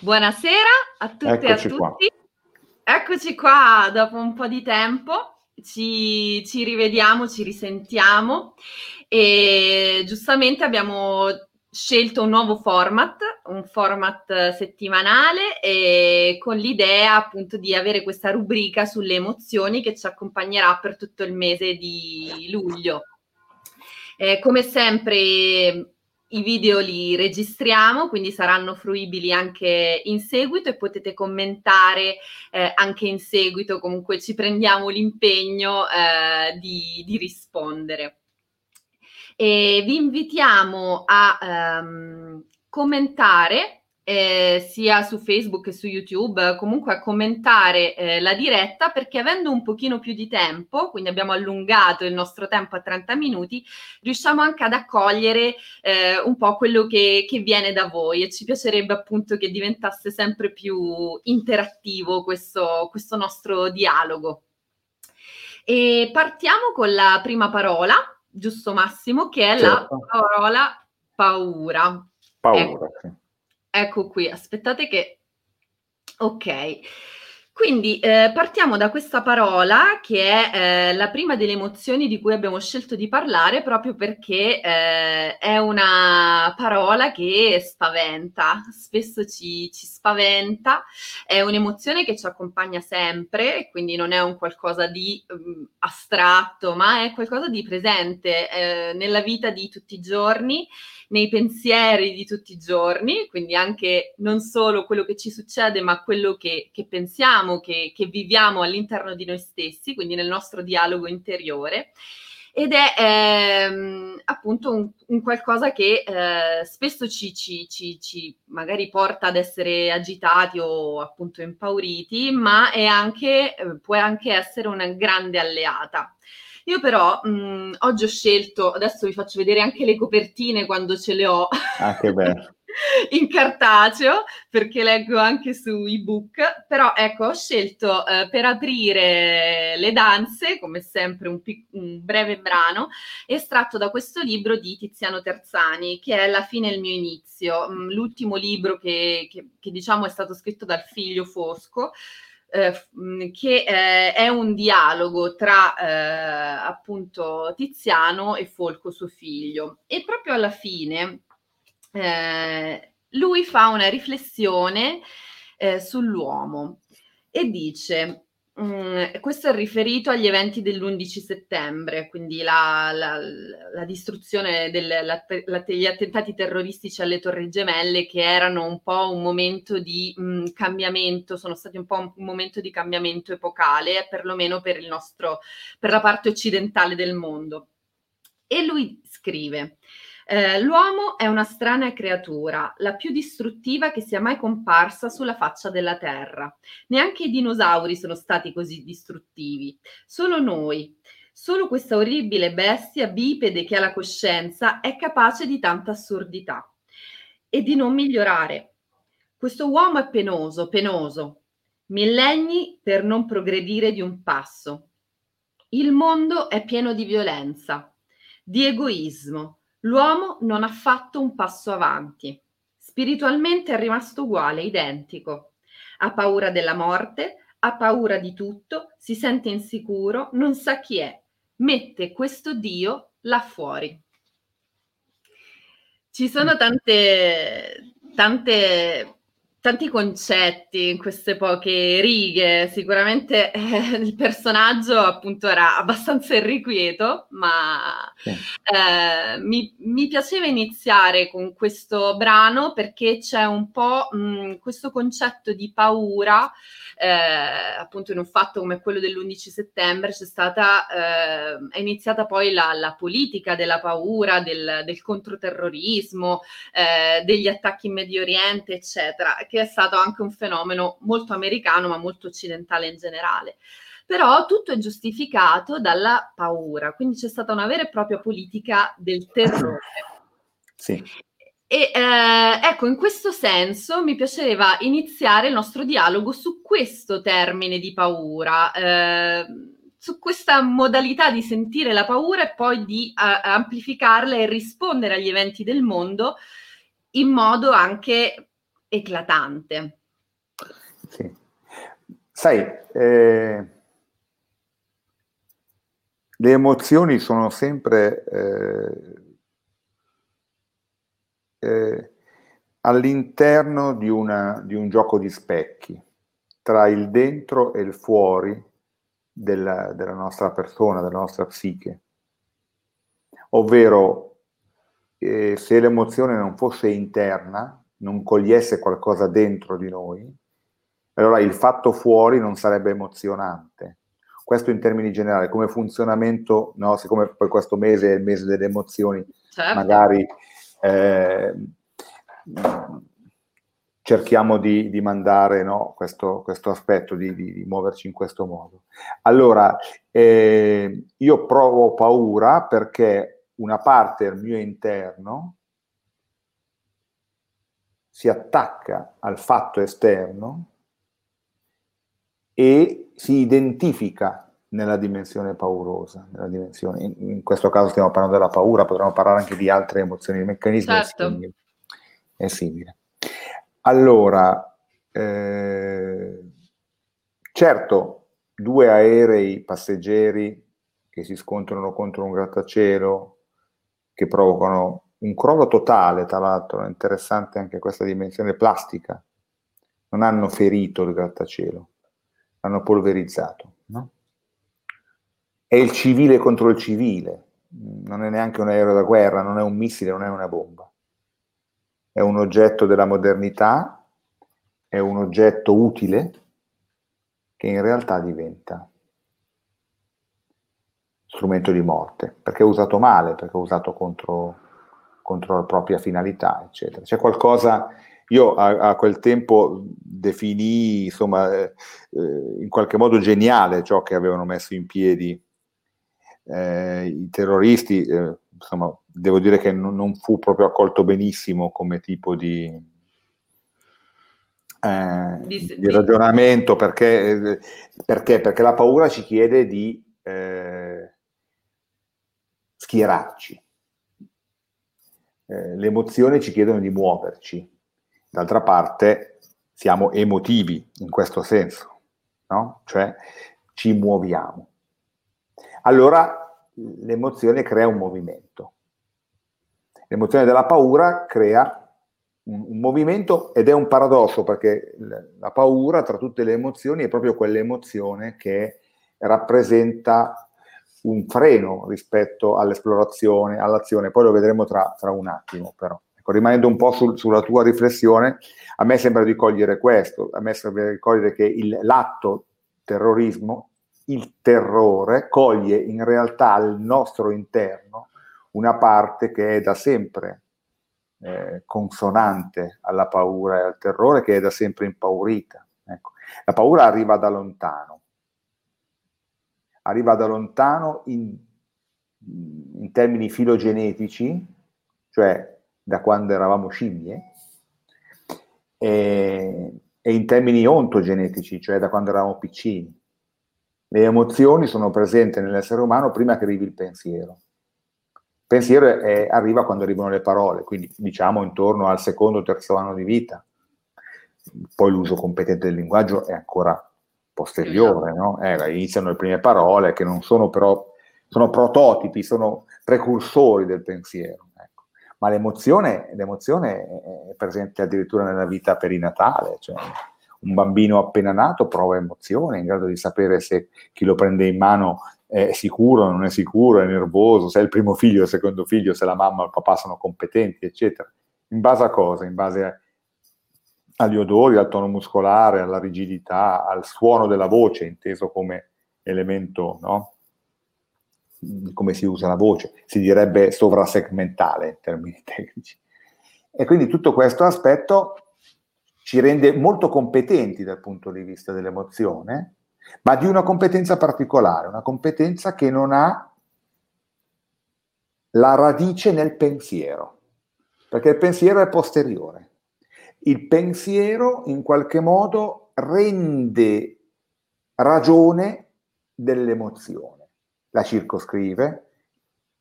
Buonasera a tutte Eccoci e a qua. tutti. Eccoci qua dopo un po' di tempo, ci, ci rivediamo, ci risentiamo e giustamente abbiamo scelto un nuovo format, un format settimanale e con l'idea appunto di avere questa rubrica sulle emozioni che ci accompagnerà per tutto il mese di luglio. Eh, come sempre i video li registriamo, quindi saranno fruibili anche in seguito e potete commentare eh, anche in seguito, comunque ci prendiamo l'impegno eh, di, di, rispondere. E vi invitiamo a ehm, commentare eh, sia su Facebook che su YouTube, comunque a commentare eh, la diretta perché avendo un pochino più di tempo, quindi abbiamo allungato il nostro tempo a 30 minuti, riusciamo anche ad accogliere eh, un po' quello che, che, viene da voi e ci piacerebbe appunto che diventasse sempre più interattivo questo, questo nostro dialogo. E partiamo con la prima parola, giusto Massimo, che è certo. la parola paura. Paura, ecco. sì. Ecco qui, aspettate che... Ok. Quindi eh, partiamo da questa parola che è eh, la prima delle emozioni di cui abbiamo scelto di parlare proprio perché eh, è una parola che spaventa, spesso ci, ci, spaventa, è un'emozione che ci accompagna sempre, quindi non è un qualcosa di um, astratto, ma è qualcosa di presente eh, nella vita di tutti i giorni nei pensieri di tutti i giorni, quindi anche non solo quello che ci succede, ma quello che, che pensiamo, che, che viviamo all'interno di noi stessi, quindi nel nostro dialogo interiore ed è ehm, appunto un, un, qualcosa che eh, spesso ci, ci, ci, ci, magari porta ad essere agitati o appunto impauriti, ma è anche, eh, può anche essere una grande alleata. Io però mh, oggi ho scelto, adesso vi faccio vedere anche le copertine quando ce le ho. Ah, che bello. in cartaceo perché leggo anche su ebook però ecco ho scelto eh, per aprire le danze come sempre un, pic- un, breve brano estratto da questo libro di Tiziano Terzani che è La fine e il mio inizio mh, l'ultimo libro che, che, che diciamo è stato scritto dal figlio Fosco eh, che eh, è un dialogo tra eh, appunto Tiziano e Folco suo figlio. E proprio alla fine eh, lui fa una riflessione eh, sull'uomo e dice Mm, questo è riferito agli eventi dell'11 settembre, quindi la, la, la distruzione degli attentati terroristici alle Torri Gemelle, che erano un po' un momento di mh, mm, cambiamento, sono stati un po' un, un, momento di cambiamento epocale, perlomeno per, il nostro, per la parte occidentale del mondo. E lui scrive. Eh, l'uomo è una strana creatura, la più distruttiva che sia mai comparsa sulla faccia della Terra. Neanche i dinosauri sono stati così distruttivi. Solo noi, solo questa orribile bestia bipede che ha la coscienza è capace di tanta assurdità e di non migliorare. Questo uomo è penoso, penoso. Millenni per non progredire di un passo. Il mondo è pieno di violenza, di egoismo, L'uomo non ha fatto un passo avanti. Spiritualmente è rimasto uguale, identico. Ha paura della morte, ha paura di tutto, si sente insicuro, non sa chi è. Mette questo Dio là fuori. Ci sono tante, tante tanti concetti in queste poche righe. Sicuramente eh, il personaggio appunto era abbastanza irrequieto, ma sì. eh, mi, mi, piaceva iniziare con questo brano perché c'è un po' mh, questo concetto di paura. Eh, appunto in un fatto come quello dell'11 settembre c'è stata, eh, è iniziata poi la, la, politica della paura, del, del controterrorismo, eh, degli attacchi in Medio Oriente, eccetera, che è stato anche un fenomeno molto americano, ma molto occidentale in generale. Però tutto è giustificato dalla paura, quindi c'è stata una vera e propria politica del terrore. Sì. E eh, ecco, in questo senso mi piaceva iniziare il nostro dialogo su questo termine di paura, eh, su questa modalità di sentire la paura e poi di uh, amplificarla e rispondere agli eventi del mondo in modo anche eclatante. Sì. Sai, eh, le emozioni sono sempre eh, all'interno di, una, di, un gioco di specchi tra il dentro e il fuori della, della nostra persona, della nostra psiche. Ovvero, eh, se l'emozione non fosse interna, non cogliesse qualcosa dentro di noi, allora il fatto fuori non sarebbe emozionante. Questo in termini generali, come funzionamento, no? siccome poi questo mese è il mese delle emozioni, certo. magari eh, cerchiamo di, di mandare no, questo, questo, aspetto, di, di, di, muoverci in questo modo. Allora, eh, io provo paura perché una parte del mio interno si attacca al fatto esterno e si identifica nella dimensione paurosa, nella dimensione, in, in, questo caso stiamo parlando della paura, potremmo parlare anche di altre emozioni, il meccanismo certo. è, simile, è, simile, Allora, eh, certo, due aerei passeggeri che si scontrano contro un grattacielo, che provocano un crollo totale, tra l'altro è interessante anche questa dimensione plastica, non hanno ferito il grattacielo, l'hanno polverizzato. No? È il civile contro il civile, non è neanche un aereo da guerra, non è un missile, non è una bomba. È un oggetto della modernità, è un oggetto utile che in realtà diventa strumento di morte, perché è usato male, perché è usato contro, contro la propria finalità, eccetera. C'è qualcosa, io a, a quel tempo definii, insomma, eh, eh in qualche modo geniale ciò che avevano messo in piedi eh, i terroristi, eh, insomma, devo dire che non, non, fu proprio accolto benissimo come tipo di, eh, di, di ragionamento, perché, perché, perché, la paura ci chiede di eh, schierarci. Eh, le emozioni ci chiedono di muoverci. D'altra parte siamo emotivi in questo senso, no? Cioè ci muoviamo allora l'emozione crea un movimento. L'emozione della paura crea un, un movimento ed è un paradosso perché la paura tra tutte le emozioni è proprio quell'emozione che rappresenta un freno rispetto all'esplorazione, all'azione. Poi lo vedremo tra, tra un attimo, però. Ecco, rimanendo un po' sul, sulla tua riflessione, a me sembra di cogliere questo, a me sembra di cogliere che il, l'atto terrorismo il terrore coglie in realtà al nostro interno una parte che è da sempre eh, consonante alla paura e al terrore, che è da sempre impaurita. Ecco. La paura arriva da lontano, arriva da lontano in, in termini filogenetici, cioè da quando eravamo scimmie, e, e in termini ontogenetici, cioè da quando eravamo piccini. Le emozioni sono presenti nell'essere umano prima che arrivi il pensiero. Il pensiero è, arriva quando arrivano le parole, quindi diciamo intorno al secondo o terzo anno di vita. Poi l'uso competente del linguaggio è ancora posteriore, no? eh, iniziano le prime parole che non sono però, sono prototipi, sono precursori del pensiero. Ecco. Ma l'emozione, l'emozione, è presente addirittura nella vita perinatale, cioè un bambino appena nato prova emozione, è in grado di sapere se chi lo prende in mano è sicuro, non è sicuro, è nervoso, se è il primo figlio il secondo figlio, se la mamma o il papà sono competenti, eccetera. In base a cosa? In base a, agli odori, al tono muscolare, alla rigidità, al suono della voce, inteso come elemento, no? come si usa la voce, si direbbe sovrasegmentale in termini tecnici. E quindi tutto questo aspetto ci rende molto competenti dal punto di vista dell'emozione, ma di una competenza particolare, una competenza che non ha la radice nel pensiero, perché il pensiero è posteriore. Il pensiero in qualche modo rende ragione dell'emozione, la circoscrive,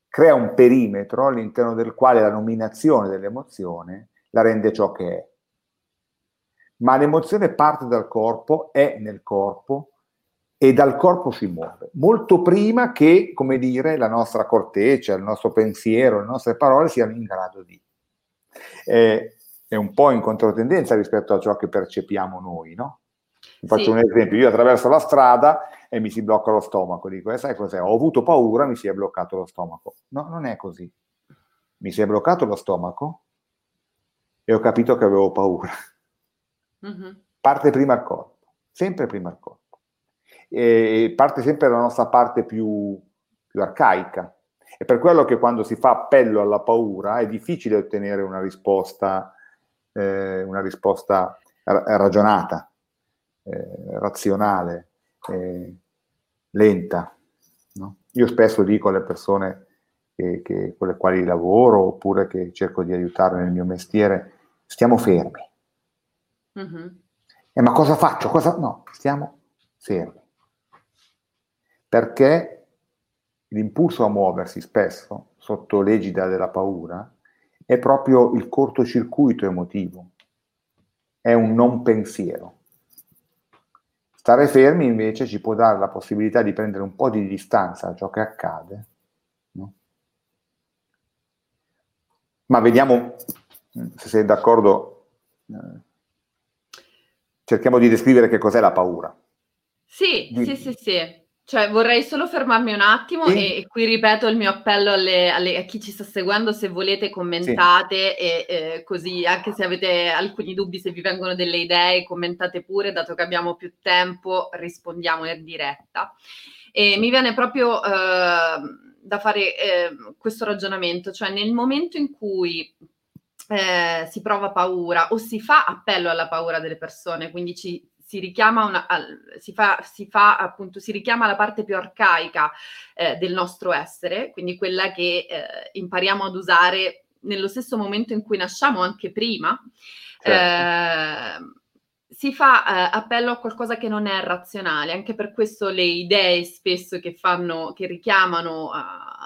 crea un perimetro all'interno del quale la nominazione dell'emozione la rende ciò che è. Ma l'emozione parte dal corpo, è nel corpo e dal corpo si muove, molto prima che, come dire, la nostra corteccia, il nostro pensiero, le nostre parole siano in grado di. Eh, è un po' in controtendenza rispetto a ciò che percepiamo noi, no? Faccio sì. un esempio, io attraverso la strada e mi si blocca lo stomaco, dico, eh, sai cos'è? Ho avuto paura, mi si è bloccato lo stomaco. No, non è così. Mi si è bloccato lo stomaco e ho capito che avevo paura. Mm-hmm. Parte prima il corpo, sempre prima il corpo. E parte sempre la nostra parte più, più arcaica. È per quello che quando si fa appello alla paura è difficile ottenere una risposta, eh, una risposta ragionata, eh, razionale, eh, lenta. No? Io spesso dico alle persone che, che, con le quali lavoro oppure che cerco di aiutare nel mio mestiere, stiamo fermi. Mm-hmm. Eh, ma cosa faccio? Cosa... No, stiamo fermi. Perché l'impulso a muoversi spesso, sotto l'egida della paura, è proprio il cortocircuito emotivo, è un non pensiero. Stare fermi invece ci può dare la possibilità di prendere un po' di distanza da ciò che accade. No? Ma vediamo se sei d'accordo. Eh, cerchiamo di descrivere che cos'è la paura. Sì, di... sì, sì, sì. Cioè, vorrei solo fermarmi un attimo sì. e, e, qui ripeto il mio appello alle, alle, a chi ci sta seguendo, se volete commentate sì. e eh, così anche se avete alcuni dubbi, se vi vengono delle idee, commentate pure, dato che abbiamo più tempo, rispondiamo in diretta. E mi viene proprio eh, da fare eh, questo ragionamento, cioè nel momento in cui eh, si prova paura o si fa appello alla paura delle persone, quindi ci, si richiama una, si fa, si fa appunto, si richiama la parte più arcaica eh, del nostro essere, quindi quella che eh, impariamo ad usare nello stesso momento in cui nasciamo, anche prima. Certo. Eh, si fa eh, appello a qualcosa che non è razionale, anche per questo le idee spesso che fanno, che richiamano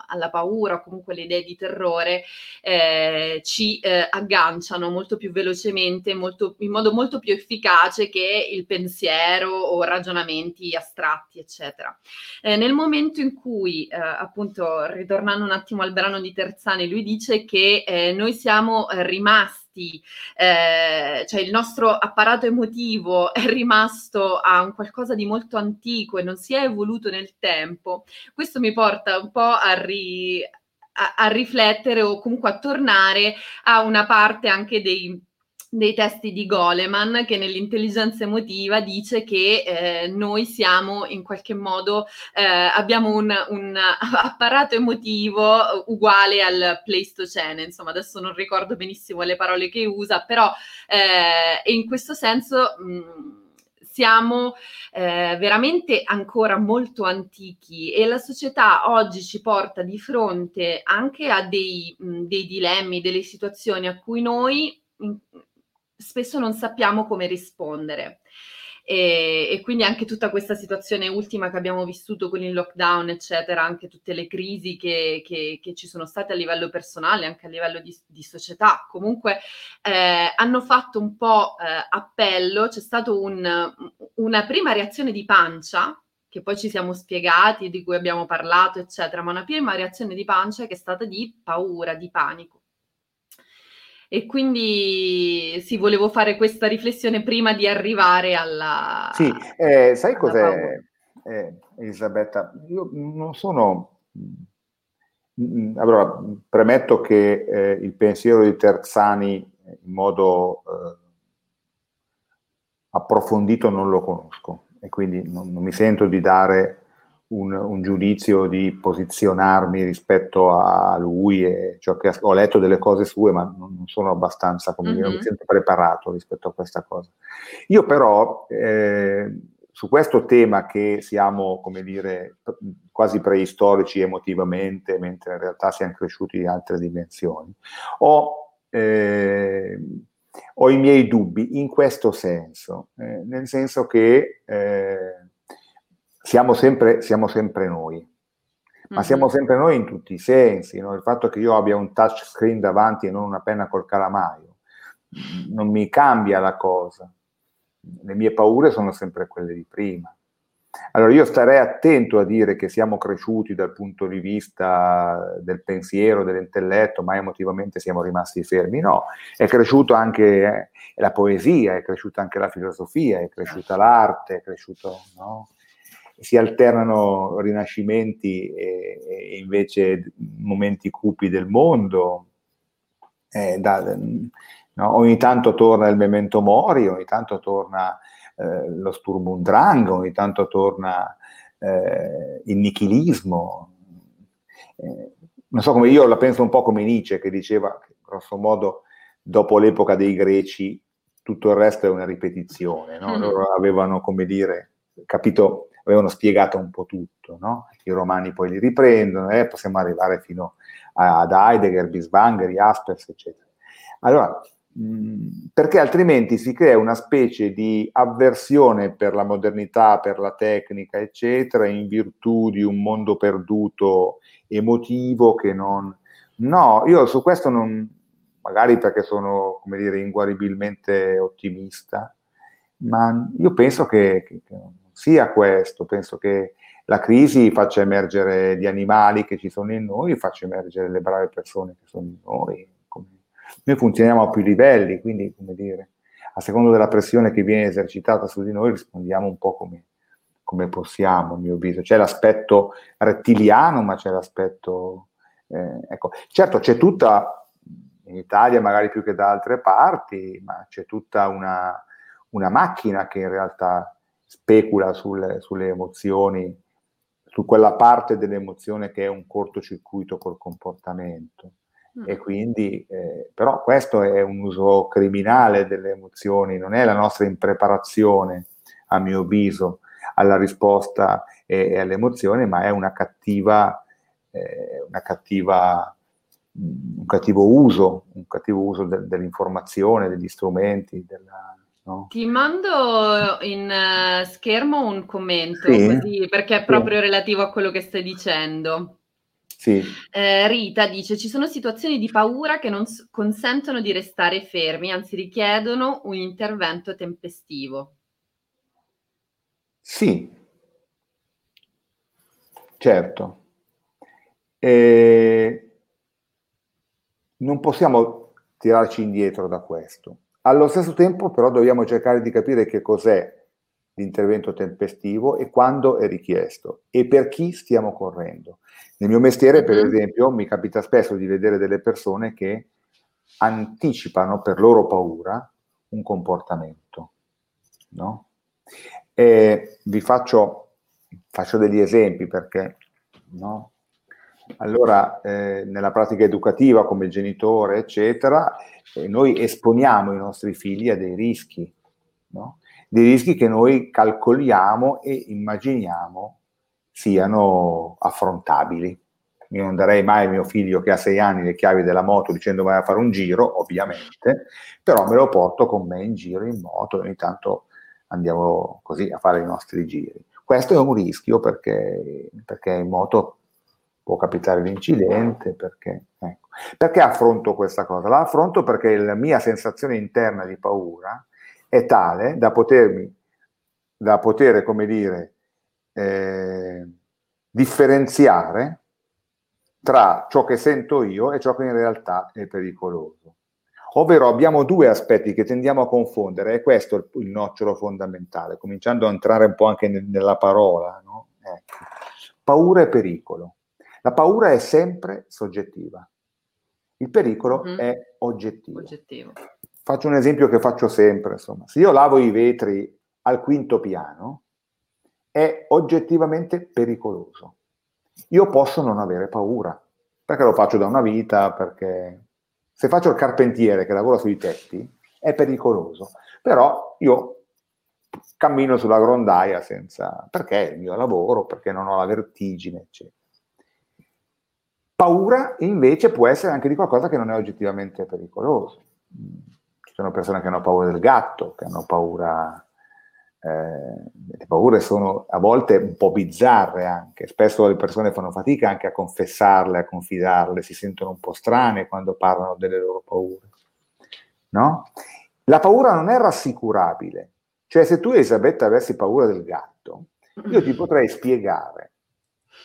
alla paura o comunque le idee di terrore eh, ci eh, agganciano molto più velocemente, molto, in modo molto più efficace che il pensiero o ragionamenti astratti, eccetera. Eh, nel momento in cui, eh, appunto, ritornando un attimo al brano di Terzani, lui dice che eh, noi siamo rimasti eh, cioè il nostro apparato emotivo è rimasto a un qualcosa di molto antico e non si è evoluto nel tempo, questo mi porta un po' a, ri, a, a riflettere o comunque a tornare a una parte anche dei dei testi di Goleman che nell'intelligenza emotiva dice che eh, noi siamo in qualche modo, eh, abbiamo un, un, apparato emotivo uguale al Pleistocene, insomma adesso non ricordo benissimo le parole che usa, però eh, in questo senso... Mh, siamo eh, veramente ancora molto antichi e la società oggi ci porta di fronte anche a dei, mh, dei dilemmi, delle situazioni a cui noi spesso non sappiamo come rispondere. E, e, quindi anche tutta questa situazione ultima che abbiamo vissuto con il lockdown, eccetera, anche tutte le crisi che, che, che ci sono state a livello personale, anche a livello di, di società, comunque eh, hanno fatto un po' eh, appello, c'è stata un, una prima reazione di pancia che poi ci siamo spiegati, di cui abbiamo parlato, eccetera, ma una prima reazione di pancia che è stata di paura, di panico. E quindi sì, volevo fare questa riflessione prima di arrivare alla... Sì, eh, sai cos'è, eh, Elisabetta? Io non sono... Mm, allora, premetto che eh, il pensiero di Terzani in modo eh, approfondito non lo conosco e quindi non, non mi sento di dare un, un, giudizio di posizionarmi rispetto a lui e ciò che ho letto delle cose sue, ma non sono abbastanza, come mm-hmm. dire, non mi sento preparato rispetto a questa cosa. Io però eh, su questo tema che siamo, come dire, quasi preistorici emotivamente, mentre in realtà siamo cresciuti in altre dimensioni, ho, eh, ho i miei dubbi in questo senso, eh, nel senso che eh, siamo sempre, siamo sempre noi, ma siamo sempre noi in tutti i sensi. No? Il fatto che io abbia un touchscreen davanti e non una penna col calamaio non mi cambia la cosa. le mie paure sono sempre quelle di prima. Allora io starei attento a dire che siamo cresciuti dal punto di vista del pensiero, dell'intelletto, ma emotivamente siamo rimasti fermi. No, è cresciuto anche eh, la poesia, è cresciuta anche la filosofia, è cresciuta l'arte, è cresciuto... No? Si alternano rinascimenti e, e invece momenti cupi del mondo. Eh, da, no? Ogni tanto torna il memento mori, ogni tanto torna eh, lo Sturm und Drang, ogni tanto torna eh, il nichilismo. Eh, non so come io la penso un po' come Nietzsche che diceva che grosso modo dopo l'epoca dei greci tutto il resto è una ripetizione, no? mm. loro avevano come dire capito, avevano spiegato un po' tutto, no? i romani poi li riprendono e eh, possiamo arrivare fino ad Heidegger, Bisbanger, Jaspers, eccetera. Allora, perché altrimenti si crea una specie di avversione per la modernità, per la tecnica, eccetera, in virtù di un mondo perduto emotivo che non... No, io su questo non, magari perché sono, come dire, inguaribilmente ottimista, ma io penso che, che, che sia questo, penso che la crisi faccia emergere gli animali che ci sono in noi, faccia emergere le brave persone che sono in noi, noi funzioniamo a più livelli, quindi, come dire, a seconda della pressione che viene esercitata su di noi, rispondiamo un po' come, come possiamo, a mio avviso. C'è l'aspetto rettiliano, ma c'è l'aspetto... Eh, ecco. Certo, c'è tutta, in Italia magari più che da altre parti, ma c'è tutta una, una macchina che in realtà specula sulle, sulle emozioni, su quella parte dell'emozione che è un cortocircuito col comportamento. E mm. quindi, eh, però questo è un uso criminale delle emozioni, non è la nostra impreparazione, a mio avviso, alla risposta e, e alle emozioni, ma è una cattiva, eh, una cattiva, un cattivo uso, un cattivo uso de, dell'informazione, degli strumenti, della, No. Ti mando in uh, schermo un commento, sì. così, perché è proprio sì. relativo a quello che stai dicendo. Sì. Eh, Rita dice: Ci sono situazioni di paura che non consentono di restare fermi, anzi richiedono un intervento tempestivo. Sì, certo. E non possiamo tirarci indietro da questo. Allo stesso tempo, però, dobbiamo cercare di capire che cos'è l'intervento tempestivo e quando è richiesto e per chi stiamo correndo. Nel mio mestiere, per mm-hmm. esempio, mi capita spesso di vedere delle persone che anticipano per loro paura un comportamento. No? Vi faccio, faccio degli esempi perché no? Allora eh, nella pratica educativa come genitore, eccetera, eh, noi esponiamo i nostri figli a dei rischi. No? dei rischi che noi calcoliamo e immaginiamo siano affrontabili. Io non darei mai a mio figlio che ha sei anni le chiavi della moto dicendo vai a fare un giro, ovviamente, però me lo porto con me in giro in moto e ogni tanto andiamo così a fare i nostri giri. Questo è un rischio perché, perché in moto può capitare l'incidente, perché, ecco. perché affronto questa cosa? La affronto perché la mia sensazione interna di paura è tale da potermi, da poter, come dire, eh, differenziare tra ciò che sento io e ciò che in realtà è pericoloso. Ovvero abbiamo due aspetti che tendiamo a confondere, e questo è il, nocciolo fondamentale, cominciando a entrare un po' anche ne, nella parola. No? Ecco. Paura e pericolo. La paura è sempre soggettiva, il pericolo mm-hmm. è oggettivo. oggettivo. Faccio un esempio che faccio sempre, insomma. Se io lavo i vetri al quinto piano, è oggettivamente pericoloso. Io posso non avere paura, perché lo faccio da una vita, perché se faccio il carpentiere che lavora sui tetti, è pericoloso. Però io cammino sulla grondaia senza... perché è il mio lavoro, perché non ho la vertigine, eccetera. Paura invece può essere anche di qualcosa che non è oggettivamente pericoloso sono persone che hanno paura del gatto, che hanno paura... Eh, le paure sono a volte un po' bizzarre anche, spesso le persone fanno fatica anche a confessarle, a confidarle, si sentono un po' strane quando parlano delle loro paure. No? La paura non è rassicurabile, Cioè, se tu, Elisabetta, avessi paura del gatto, io ti potrei spiegare,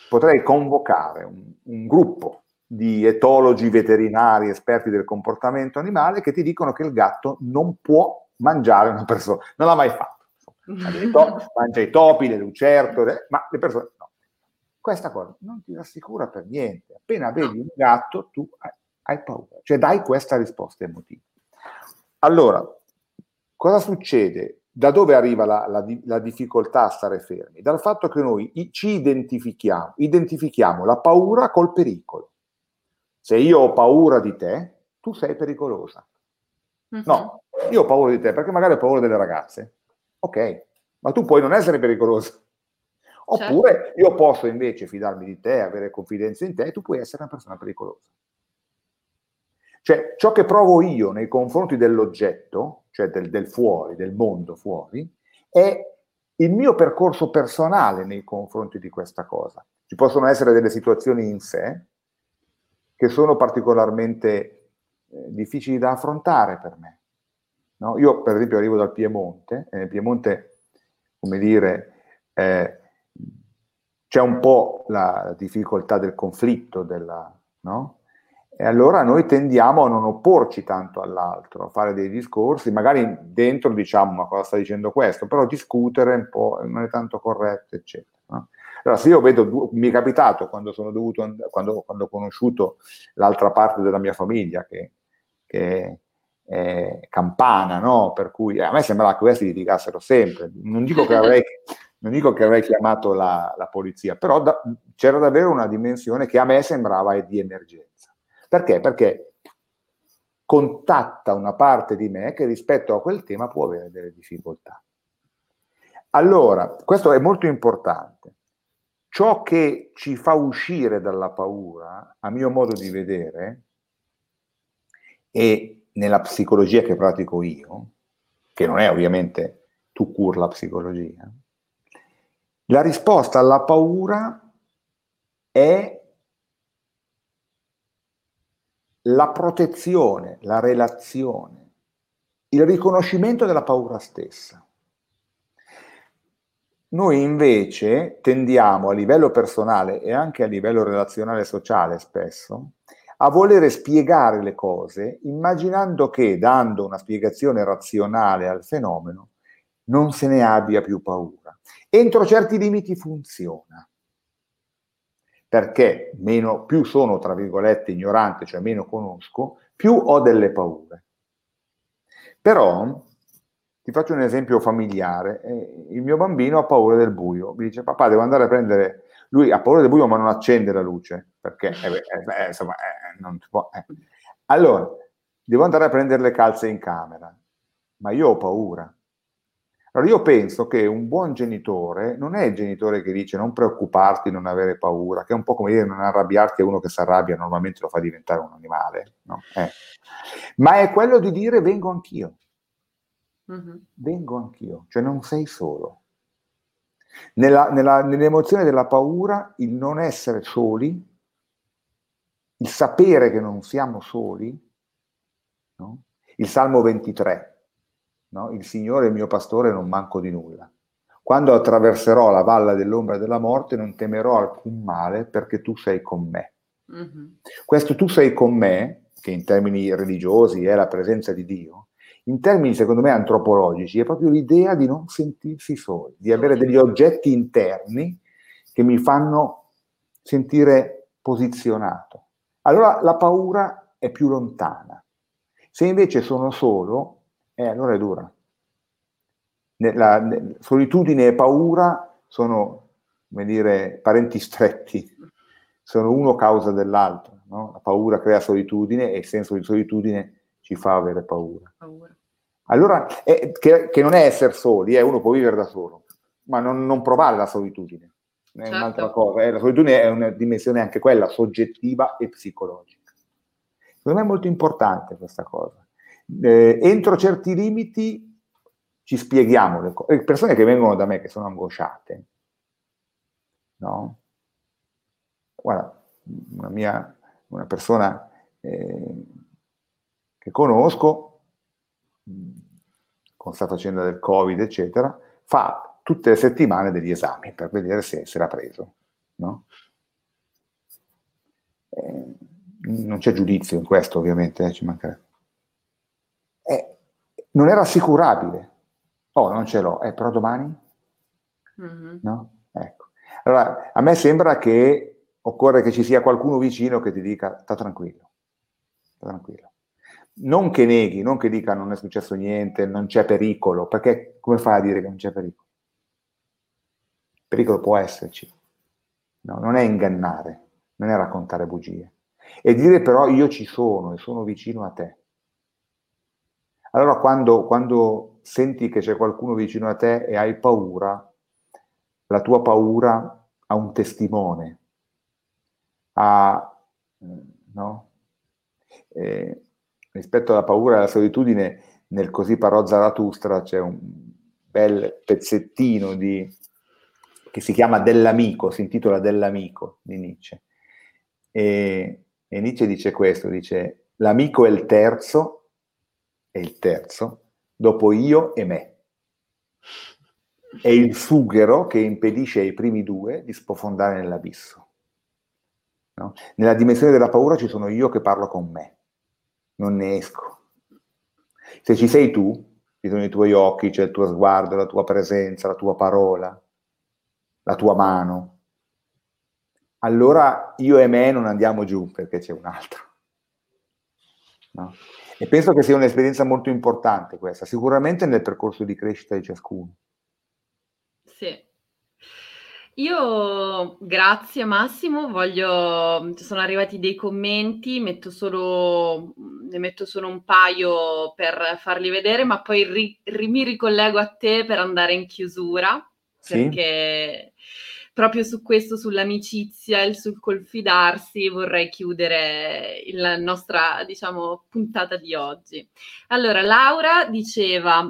potrei convocare un, un gruppo di etologi veterinari, esperti del comportamento animale, che ti dicono che il gatto non può mangiare una persona. Non l'ha mai fatto. Mangia i topi, le lucertole, ma le persone no. Questa cosa non ti rassicura per niente. Appena vedi un gatto, tu hai, hai paura. Cioè dai questa risposta emotiva. Allora, cosa succede? Da dove arriva la, la, la, difficoltà a stare fermi? Dal fatto che noi ci identifichiamo, identifichiamo la paura col pericolo. Se io ho paura di te, tu sei pericolosa. Uh-huh. No, io ho paura di te perché magari ho paura delle ragazze. Ok, ma tu puoi non essere pericolosa. Oppure certo. io posso invece fidarmi di te, avere confidenza in te, e tu puoi essere una persona pericolosa. Cioè, ciò che provo io nei confronti dell'oggetto, cioè del, del fuori, del mondo fuori, è il mio percorso personale nei confronti di questa cosa. Ci possono essere delle situazioni in sé che sono particolarmente eh, difficili da affrontare per me. No? Io, per esempio, arrivo dal Piemonte, e nel Piemonte, come dire, eh, c'è un po' la difficoltà del conflitto, della, no? E allora noi tendiamo a non opporci tanto all'altro, a fare dei discorsi, magari dentro diciamo ma cosa sta dicendo questo, però discutere un po' non è tanto corretto, eccetera. No? Allora se io vedo, mi è capitato quando sono dovuto, quando, quando ho conosciuto l'altra parte della mia famiglia che, che è campana, no? Per cui eh, a me sembrava che questi litigassero sempre. Non dico che avrei, non dico che avrei chiamato la, la polizia, però da, c'era davvero una dimensione che a me sembrava di emergenza. Perché? Perché contatta una parte di me che rispetto a quel tema può avere delle difficoltà. Allora, questo è molto importante. Ciò che ci fa uscire dalla paura, a mio modo di vedere, e nella psicologia che pratico io, che non è ovviamente tu cur la psicologia, la risposta alla paura è la protezione, la relazione, il riconoscimento della paura stessa. Noi invece tendiamo a livello personale e anche a livello relazionale e sociale spesso a volere spiegare le cose immaginando che dando una spiegazione razionale al fenomeno non se ne abbia più paura. Entro certi limiti funziona perché meno, più sono, tra virgolette, ignorante, cioè meno conosco, più ho delle paure. Però, ti faccio un esempio familiare, eh, il mio bambino ha paura del buio, mi dice papà devo andare a prendere, lui ha paura del buio ma non accende la luce, perché eh, eh, insomma eh, non si può. Eh. Allora, devo andare a prendere le calze in camera, ma io ho paura. Allora io penso che un buon genitore non è il genitore che dice non preoccuparti, non avere paura, che è un po' come dire non arrabbiarti a uno che si arrabbia, normalmente lo fa diventare un animale, no? eh. ma è quello di dire vengo anch'io, mm-hmm. vengo anch'io, cioè non sei solo. Nella, nella, nell'emozione della paura, il non essere soli, il sapere che non siamo soli, no? il Salmo 23, no? il Signore è il mio pastore non manco di nulla. Quando attraverserò la valle dell'ombra della morte non temerò alcun male perché tu sei con me. Mm-hmm. Questo tu sei con me, che in termini religiosi è la presenza di Dio, in termini secondo me antropologici è proprio l'idea di non sentirsi soli, di avere degli oggetti interni che mi fanno sentire posizionato. Allora la paura è più lontana. Se invece sono solo, eh, allora è dura. La, la solitudine e paura sono, come dire, parenti stretti, sono uno causa dell'altro. No? La paura crea solitudine e il senso di solitudine ci fa avere paura. paura. Allora, è, che, che, non è essere soli, eh, uno può vivere da solo, ma non, non provare la solitudine. È certo. un'altra cosa. Eh, la solitudine è una dimensione anche quella, soggettiva e psicologica. Secondo me è molto importante questa cosa eh, entro certi limiti ci spieghiamo le cose. Le persone che vengono da me, che sono angosciate, no? Guarda, una mia, una persona eh, che conosco, con sta faccenda del Covid, eccetera, fa tutte le settimane degli esami per vedere se, se l'ha preso. No? Eh, non c'è giudizio in questo, ovviamente, eh, ci mancherebbe. Non era assicurabile. Oh, non ce l'ho, eh, però domani? Mm-hmm. No? Ecco. Allora, a me sembra che occorre che ci sia qualcuno vicino che ti dica sta tranquillo, sta tranquillo. Non che neghi, non che dica non è successo niente, non c'è pericolo, perché come fai a dire che non c'è pericolo? Pericolo può esserci, no, non è ingannare, non è raccontare bugie. E dire però io ci sono e sono vicino a te. Allora quando, quando senti che c'è qualcuno vicino a te e hai paura, la tua paura ha un testimone, ha, no? eh, rispetto alla paura e alla solitudine, nel Così parò Zarathustra c'è un bel pezzettino di, che si chiama Dell'amico, si intitola Dell'amico di Nietzsche. E, e Nietzsche dice questo, dice l'amico è il terzo, è il terzo, dopo io e me. È il sughero che impedisce ai primi due di sprofondare nell'abisso. No? Nella dimensione della paura ci sono io che parlo con me, non ne esco. Se ci sei tu, ci sono i tuoi occhi, c'è il tuo sguardo, la tua presenza, la tua parola, la tua mano, allora io e me non andiamo giù perché c'è un altro. No? E penso che sia un'esperienza molto importante questa, sicuramente nel percorso di crescita di ciascuno. Sì. Io grazie Massimo, voglio, sono arrivati dei commenti, metto solo, ne metto solo un paio per farli vedere, ma poi ri, ri, mi ricollego a te per andare in chiusura, sì. Proprio su questo, sull'amicizia e sul confidarsi, vorrei chiudere la nostra, diciamo, puntata di oggi. Allora, Laura diceva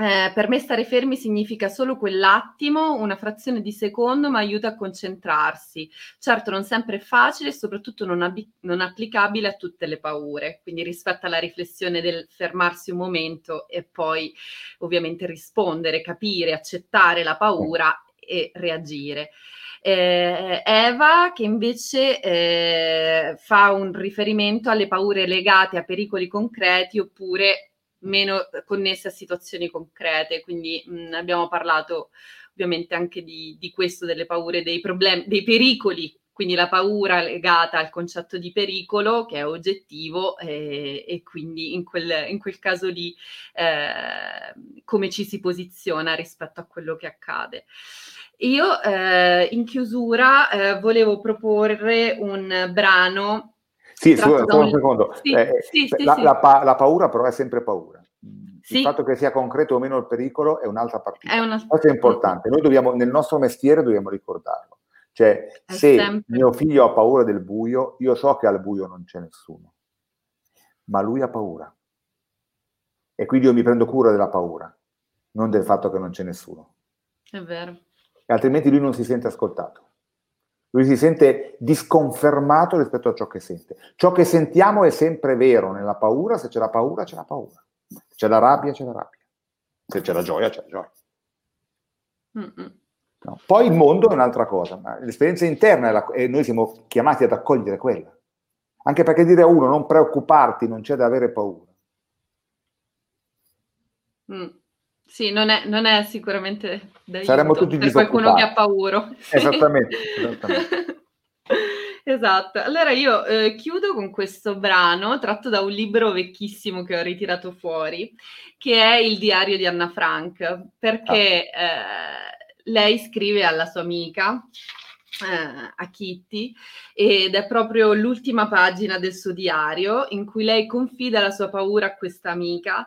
eh, per me stare fermi significa solo quell'attimo, una frazione di secondo, ma aiuta a concentrarsi. Certo, non sempre è facile e soprattutto non, ab- non, applicabile a tutte le paure. Quindi rispetto alla riflessione del fermarsi un momento e poi ovviamente rispondere, capire, accettare la paura e reagire. Eh, Eva che invece eh, fa un riferimento alle paure legate a pericoli concreti oppure meno connesse a situazioni concrete, quindi mh, abbiamo parlato ovviamente anche di, di, questo, delle paure, dei problemi, dei pericoli, quindi la paura legata al concetto di pericolo che è oggettivo eh, e quindi in quel, in quel caso lì eh, come ci si posiziona rispetto a quello che accade. Io eh, in chiusura eh, volevo proporre un brano sì, scusa, un secondo. Sì, eh, sì, sì, la, la, pa- la, paura però è sempre paura. Il fatto che sia concreto o meno il pericolo è un'altra partita. È una... Questo è importante. Noi dobbiamo, nel nostro mestiere dobbiamo ricordarlo. Cioè, è se sempre... mio figlio ha paura del buio, io so che al buio non c'è nessuno. Ma lui ha paura. E quindi io mi prendo cura della paura, non del fatto che non c'è nessuno. È vero. E altrimenti lui non si sente ascoltato. Lui si sente disconfermato rispetto a ciò che sente. Ciò che sentiamo è sempre vero nella paura, se c'è la paura c'è la paura, se c'è la rabbia c'è la rabbia, se c'è la gioia c'è la gioia. No. Poi il mondo è un'altra cosa, l'esperienza interna la, e noi siamo chiamati ad accogliere quella. Anche perché dire a uno non preoccuparti, non c'è da avere paura. Mm. Sì, non è, non è sicuramente da Saremmo tutti per qualcuno che ha paura. Esattamente, esattamente. esatto. Allora io eh, chiudo con questo brano tratto da un libro vecchissimo che ho ritirato fuori, che è Il diario di Anna Frank, perché ah. eh, lei scrive alla sua amica eh, a Kitty ed è proprio l'ultima pagina del suo diario in cui lei confida la sua paura a questa amica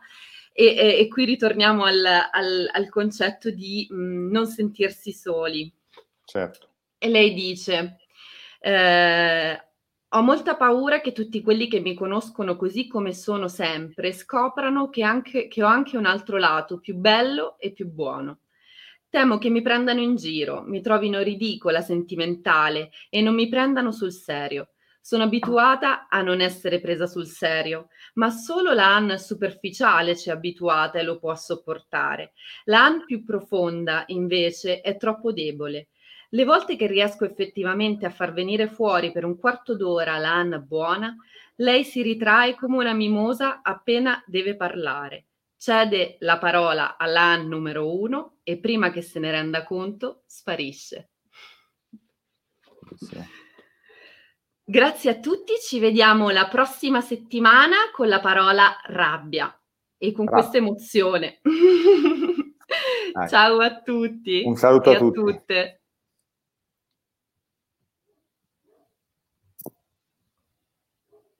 e, e, e qui ritorniamo al, al, al concetto di mh, mm, non sentirsi soli. Certo. E lei dice, eh, ho molta paura che tutti quelli che mi conoscono così come sono sempre scoprano che, anche, che ho anche un altro lato più bello e più buono. Temo che mi prendano in giro, mi trovino ridicola, sentimentale e non mi prendano sul serio. Sono abituata a non essere presa sul serio, ma solo la Anne superficiale ci è abituata e lo può sopportare. La Anne più profonda, invece, è troppo debole. Le volte che riesco effettivamente a far venire fuori per un quarto d'ora la Anne buona, lei si ritrae come una mimosa appena deve parlare. Cede la parola alla numero uno e prima che se ne renda conto sparisce. Sì. Grazie a tutti, ci vediamo la prossima settimana con la parola rabbia e con Bravo. questa emozione. Ciao a tutti. Un saluto a, a tutti. tutte.